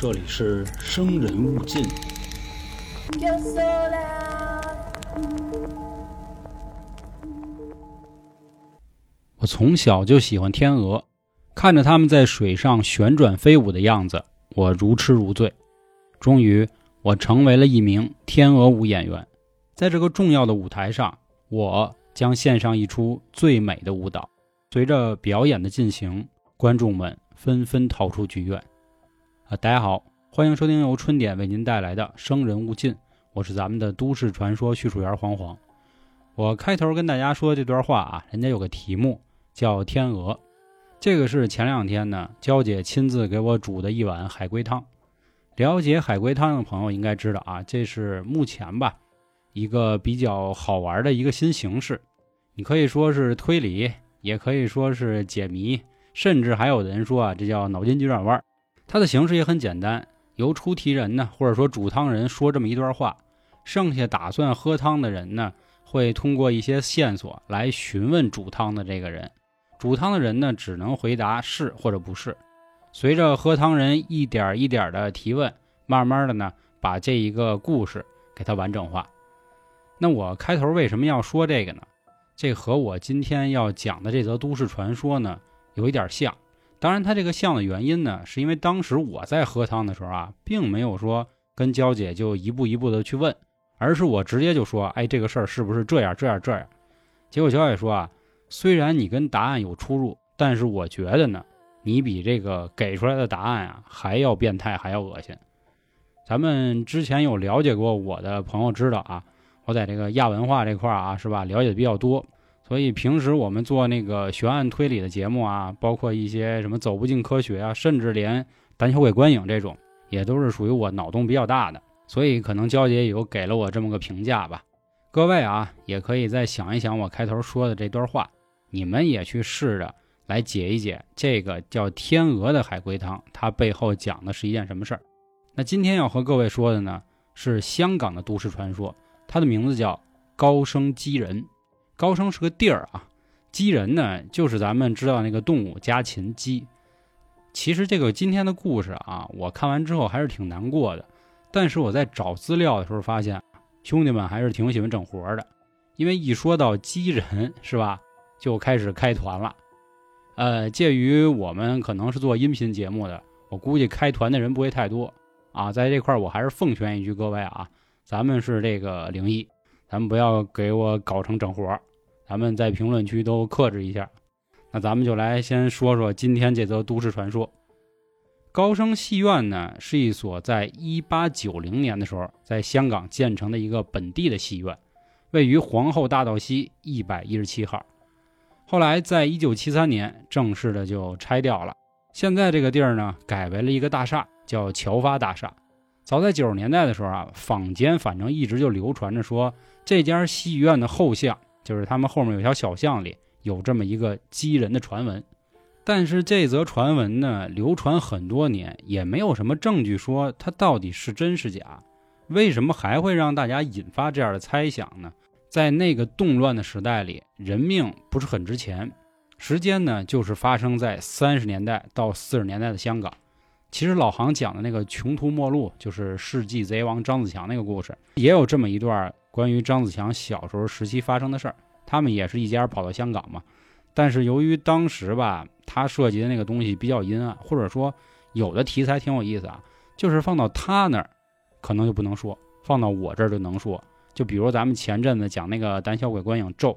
这里是生人勿近。我从小就喜欢天鹅，看着它们在水上旋转飞舞的样子，我如痴如醉。终于，我成为了一名天鹅舞演员。在这个重要的舞台上，我将献上一出最美的舞蹈。随着表演的进行，观众们纷纷逃出剧院。啊，大家好，欢迎收听由春点为您带来的《生人勿近》，我是咱们的都市传说叙述员黄黄。我开头跟大家说这段话啊，人家有个题目叫“天鹅”，这个是前两天呢娇姐亲自给我煮的一碗海龟汤。了解海龟汤的朋友应该知道啊，这是目前吧一个比较好玩的一个新形式。你可以说是推理，也可以说是解谜，甚至还有的人说啊，这叫脑筋急转弯。它的形式也很简单，由出题人呢，或者说煮汤人说这么一段话，剩下打算喝汤的人呢，会通过一些线索来询问煮汤的这个人。煮汤的人呢，只能回答是或者不是。随着喝汤人一点一点的提问，慢慢的呢，把这一个故事给它完整化。那我开头为什么要说这个呢？这和我今天要讲的这则都市传说呢，有一点像。当然，它这个像的原因呢，是因为当时我在喝汤的时候啊，并没有说跟娇姐就一步一步的去问，而是我直接就说，哎，这个事儿是不是这样这样这样？结果娇姐说啊，虽然你跟答案有出入，但是我觉得呢，你比这个给出来的答案啊还要变态，还要恶心。咱们之前有了解过我的朋友知道啊，我在这个亚文化这块啊，是吧，了解的比较多。所以平时我们做那个悬案推理的节目啊，包括一些什么走不进科学啊，甚至连胆小鬼观影这种，也都是属于我脑洞比较大的。所以可能娇姐有给了我这么个评价吧。各位啊，也可以再想一想我开头说的这段话，你们也去试着来解一解这个叫天鹅的海龟汤，它背后讲的是一件什么事儿。那今天要和各位说的呢，是香港的都市传说，它的名字叫高升鸡人。高升是个地儿啊，鸡人呢就是咱们知道那个动物家禽鸡。其实这个今天的故事啊，我看完之后还是挺难过的。但是我在找资料的时候发现，兄弟们还是挺喜欢整活的，因为一说到鸡人是吧，就开始开团了。呃，介于我们可能是做音频节目的，我估计开团的人不会太多啊。在这块儿我还是奉劝一句各位啊，咱们是这个灵异，咱们不要给我搞成整活儿。咱们在评论区都克制一下。那咱们就来先说说今天这则都市传说。高升戏院呢，是一所在1890年的时候在香港建成的一个本地的戏院，位于皇后大道西117号。后来在1973年正式的就拆掉了。现在这个地儿呢，改为了一个大厦，叫侨发大厦。早在90年代的时候啊，坊间反正一直就流传着说，这家戏院的后巷。就是他们后面有条小巷里有这么一个鸡人的传闻，但是这则传闻呢流传很多年，也没有什么证据说它到底是真是假。为什么还会让大家引发这样的猜想呢？在那个动乱的时代里，人命不是很值钱。时间呢，就是发生在三十年代到四十年代的香港。其实老杭讲的那个穷途末路，就是世纪贼王张子强那个故事，也有这么一段。关于张子强小时候时期发生的事儿，他们也是一家跑到香港嘛。但是由于当时吧，他涉及的那个东西比较阴暗，或者说有的题材挺有意思啊，就是放到他那儿可能就不能说，放到我这儿就能说。就比如咱们前阵子讲那个胆小鬼观影咒，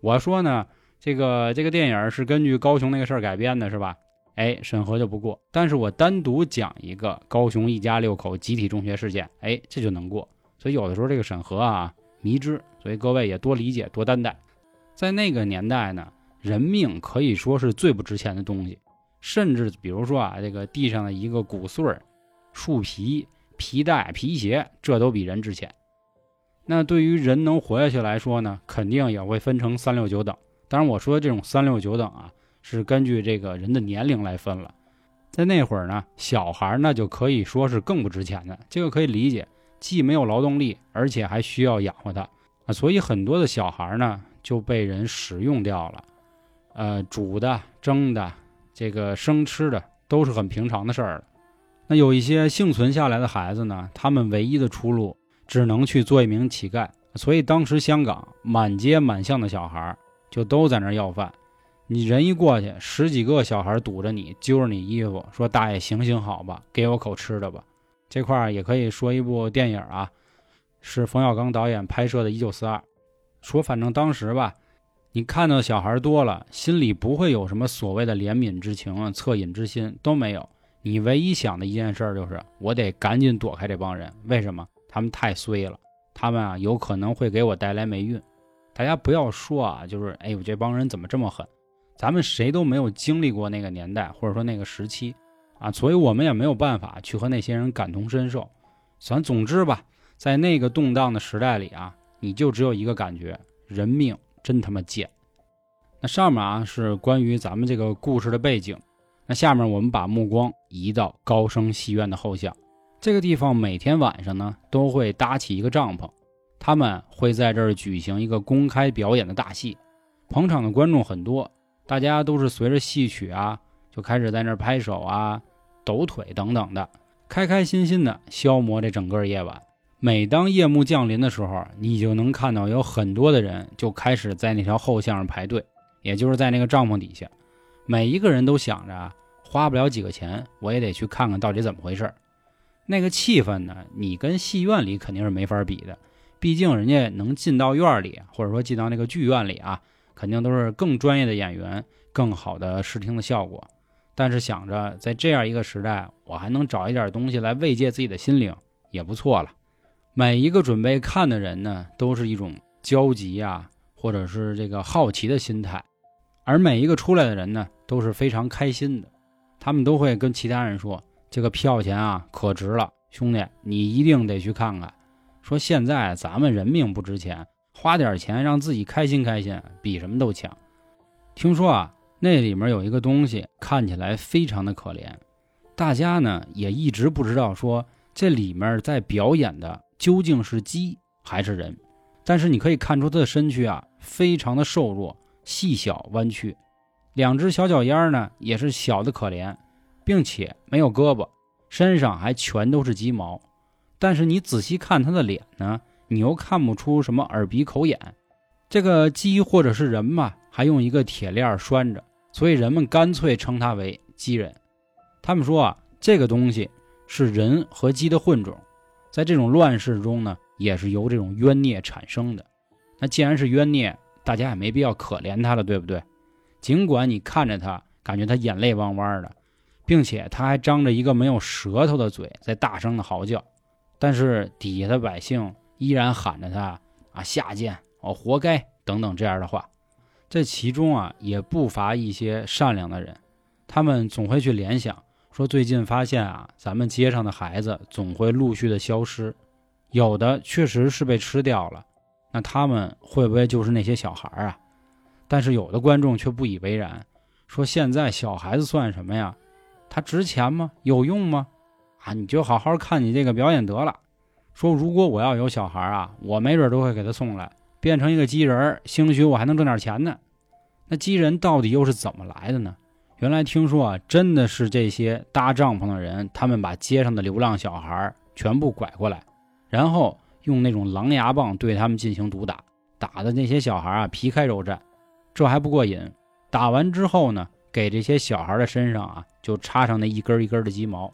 我说呢，这个这个电影是根据高雄那个事儿改编的，是吧？哎，审核就不过。但是我单独讲一个高雄一家六口集体中学事件，哎，这就能过。所以有的时候这个审核啊迷之，所以各位也多理解多担待。在那个年代呢，人命可以说是最不值钱的东西，甚至比如说啊，这个地上的一个骨碎儿、树皮、皮带、皮鞋，这都比人值钱。那对于人能活下去来说呢，肯定也会分成三六九等。当然，我说的这种三六九等啊，是根据这个人的年龄来分了。在那会儿呢，小孩那就可以说是更不值钱的，这个可以理解。既没有劳动力，而且还需要养活他啊，所以很多的小孩呢就被人食用掉了，呃，煮的、蒸的，这个生吃的都是很平常的事儿了。那有一些幸存下来的孩子呢，他们唯一的出路只能去做一名乞丐。所以当时香港满街满巷的小孩就都在那儿要饭。你人一过去，十几个小孩堵着你，揪着你衣服，说：“大爷，行行好吧，给我口吃的吧。”这块儿也可以说一部电影啊，是冯小刚导演拍摄的《一九四二》。说反正当时吧，你看到小孩多了，心里不会有什么所谓的怜悯之情啊、恻隐之心都没有。你唯一想的一件事就是，我得赶紧躲开这帮人。为什么？他们太衰了，他们啊有可能会给我带来霉运。大家不要说啊，就是哎呦，这帮人怎么这么狠？咱们谁都没有经历过那个年代，或者说那个时期，啊，所以我们也没有办法去和那些人感同身受。咱总之吧，在那个动荡的时代里啊，你就只有一个感觉：人命真他妈贱。那上面啊是关于咱们这个故事的背景，那下面我们把目光移到高升戏院的后巷。这个地方每天晚上呢都会搭起一个帐篷，他们会在这儿举行一个公开表演的大戏，捧场的观众很多。大家都是随着戏曲啊，就开始在那儿拍手啊、抖腿等等的，开开心心的消磨这整个夜晚。每当夜幕降临的时候，你就能看到有很多的人就开始在那条后巷上排队，也就是在那个帐篷底下。每一个人都想着，花不了几个钱，我也得去看看到底怎么回事那个气氛呢，你跟戏院里肯定是没法比的，毕竟人家能进到院里，或者说进到那个剧院里啊。肯定都是更专业的演员，更好的视听的效果。但是想着在这样一个时代，我还能找一点东西来慰藉自己的心灵，也不错了。每一个准备看的人呢，都是一种焦急啊，或者是这个好奇的心态。而每一个出来的人呢，都是非常开心的。他们都会跟其他人说：“这个票钱啊，可值了，兄弟，你一定得去看看。”说现在咱们人命不值钱。花点钱让自己开心开心，比什么都强。听说啊，那里面有一个东西，看起来非常的可怜。大家呢也一直不知道说这里面在表演的究竟是鸡还是人。但是你可以看出它的身躯啊，非常的瘦弱、细小、弯曲，两只小脚丫呢也是小的可怜，并且没有胳膊，身上还全都是鸡毛。但是你仔细看它的脸呢？你又看不出什么耳鼻口眼，这个鸡或者是人嘛，还用一个铁链拴着，所以人们干脆称它为鸡人。他们说啊，这个东西是人和鸡的混种，在这种乱世中呢，也是由这种冤孽产生的。那既然是冤孽，大家也没必要可怜他了，对不对？尽管你看着他，感觉他眼泪汪汪的，并且他还张着一个没有舌头的嘴在大声的嚎叫，但是底下的百姓。依然喊着他啊下贱哦活该等等这样的话，这其中啊也不乏一些善良的人，他们总会去联想说最近发现啊咱们街上的孩子总会陆续的消失，有的确实是被吃掉了，那他们会不会就是那些小孩啊？但是有的观众却不以为然，说现在小孩子算什么呀？他值钱吗？有用吗？啊你就好好看你这个表演得了。说如果我要有小孩啊，我没准都会给他送来，变成一个鸡人，兴许我还能挣点钱呢。那鸡人到底又是怎么来的呢？原来听说啊，真的是这些搭帐篷的人，他们把街上的流浪小孩全部拐过来，然后用那种狼牙棒对他们进行毒打，打的那些小孩啊皮开肉绽。这还不过瘾，打完之后呢，给这些小孩的身上啊就插上那一根一根的鸡毛，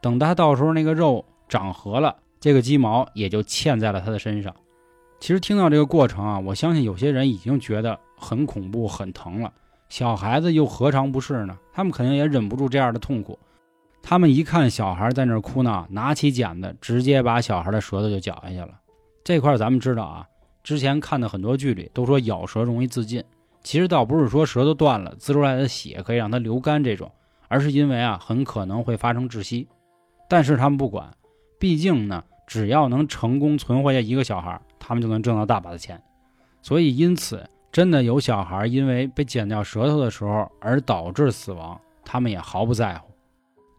等他到时候那个肉长合了。这个鸡毛也就嵌在了他的身上。其实听到这个过程啊，我相信有些人已经觉得很恐怖、很疼了。小孩子又何尝不是呢？他们肯定也忍不住这样的痛苦。他们一看小孩在那儿哭闹，拿起剪子直接把小孩的舌头就绞下去了。这块咱们知道啊，之前看的很多剧里都说咬舌容易自尽，其实倒不是说舌头断了滋出来的血可以让它流干这种，而是因为啊很可能会发生窒息。但是他们不管，毕竟呢。只要能成功存活下一个小孩，他们就能挣到大把的钱。所以，因此真的有小孩因为被剪掉舌头的时候而导致死亡，他们也毫不在乎。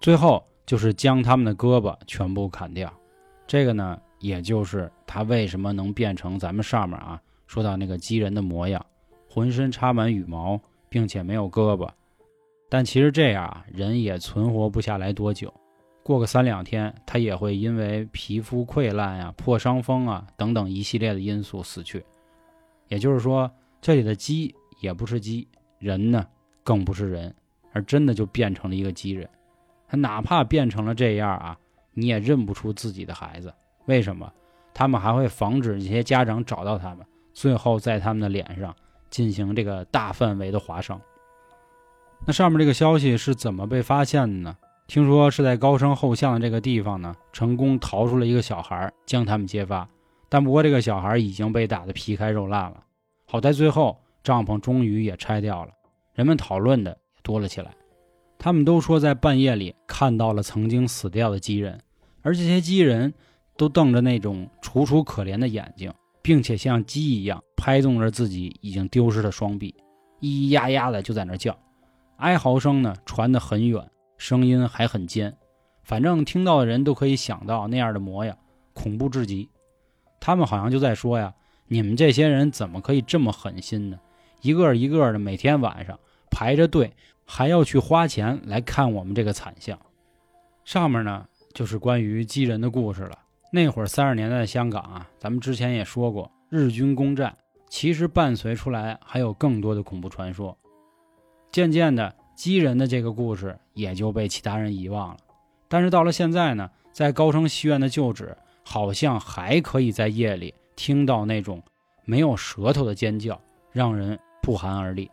最后就是将他们的胳膊全部砍掉。这个呢，也就是他为什么能变成咱们上面啊说到那个鸡人的模样，浑身插满羽毛，并且没有胳膊。但其实这样啊，人也存活不下来多久。过个三两天，他也会因为皮肤溃烂呀、破伤风啊等等一系列的因素死去。也就是说，这里的鸡也不是鸡，人呢更不是人，而真的就变成了一个鸡人。他哪怕变成了这样啊，你也认不出自己的孩子。为什么？他们还会防止这些家长找到他们，最后在他们的脸上进行这个大范围的划伤。那上面这个消息是怎么被发现的呢？听说是在高升后巷的这个地方呢，成功逃出了一个小孩，将他们揭发。但不过这个小孩已经被打得皮开肉烂了，好在最后帐篷终于也拆掉了，人们讨论的也多了起来。他们都说在半夜里看到了曾经死掉的鸡人，而这些鸡人都瞪着那种楚楚可怜的眼睛，并且像鸡一样拍动着自己已经丢失的双臂，咿咿呀呀的就在那叫，哀嚎声呢传得很远，声音还很尖，反正听到的人都可以想到那样的模样，恐怖至极。他们好像就在说呀：“你们这些人怎么可以这么狠心呢？一个一个的每天晚上排着队，还要去花钱来看我们这个惨象。”上面呢就是关于鸡人的故事了。那会儿三十年代的香港啊，咱们之前也说过，日军攻占，其实伴随出来还有更多的恐怖传说。渐渐的，鸡人的这个故事也就被其他人遗忘了。但是到了现在呢，在高升戏院的旧址。好像还可以在夜里听到那种没有舌头的尖叫，让人不寒而栗。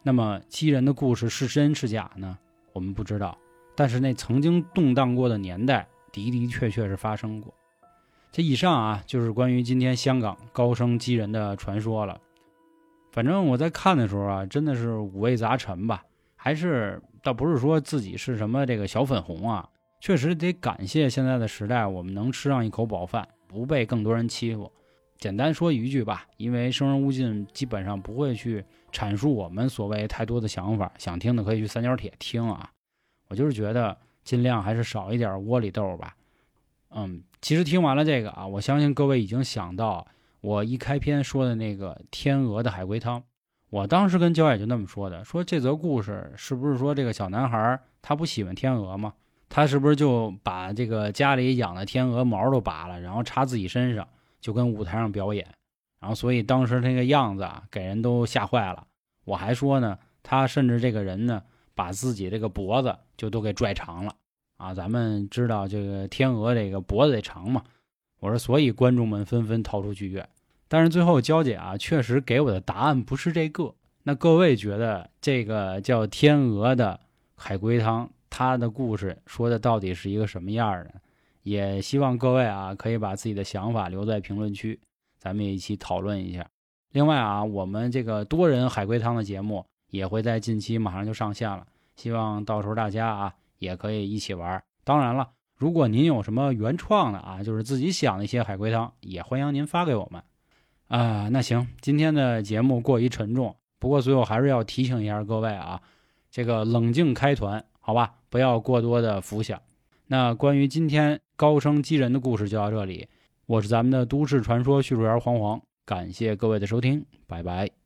那么鸡人的故事是真是假呢？我们不知道。但是那曾经动荡过的年代的的确确是发生过。这以上啊，就是关于今天香港高升鸡人的传说了。反正我在看的时候啊，真的是五味杂陈吧。还是倒不是说自己是什么这个小粉红啊。确实得感谢现在的时代，我们能吃上一口饱饭，不被更多人欺负。简单说一句吧，因为生人勿近，基本上不会去阐述我们所谓太多的想法。想听的可以去三角铁听啊。我就是觉得尽量还是少一点窝里斗吧。嗯，其实听完了这个啊，我相信各位已经想到我一开篇说的那个天鹅的海龟汤。我当时跟焦野就那么说的，说这则故事是不是说这个小男孩他不喜欢天鹅吗？他是不是就把这个家里养的天鹅毛都拔了，然后插自己身上，就跟舞台上表演，然后所以当时那个样子啊，给人都吓坏了。我还说呢，他甚至这个人呢，把自己这个脖子就都给拽长了啊。咱们知道这个天鹅这个脖子得长嘛。我说，所以观众们纷纷逃出剧院。但是最后娇姐啊，确实给我的答案不是这个。那各位觉得这个叫天鹅的海龟汤？它的故事说的到底是一个什么样的？也希望各位啊可以把自己的想法留在评论区，咱们也一起讨论一下。另外啊，我们这个多人海龟汤的节目也会在近期马上就上线了，希望到时候大家啊也可以一起玩。当然了，如果您有什么原创的啊，就是自己想的一些海龟汤，也欢迎您发给我们。啊，那行，今天的节目过于沉重，不过最后还是要提醒一下各位啊，这个冷静开团。好吧，不要过多的浮想。那关于今天高升击人的故事就到这里。我是咱们的都市传说叙述员黄黄，感谢各位的收听，拜拜。